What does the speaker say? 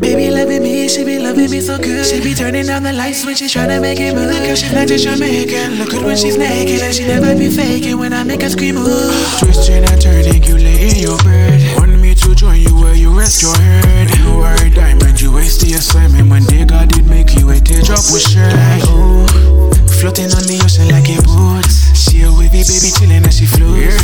Baby loving me, she be loving me so good. She be turning down the lights when she tryna make it move. Cause she's not just Jamaican. Look good when she's naked. And she never be faking when I make her scream ooh. Twisting and turning, you lay in your bed. Want me to join you where you rest your head. You are a diamond, you waste the assignment. When they God did make you a teardrop with shirt. Ooh, floating on the ocean like a boat. She a wavy baby chilling as she floats.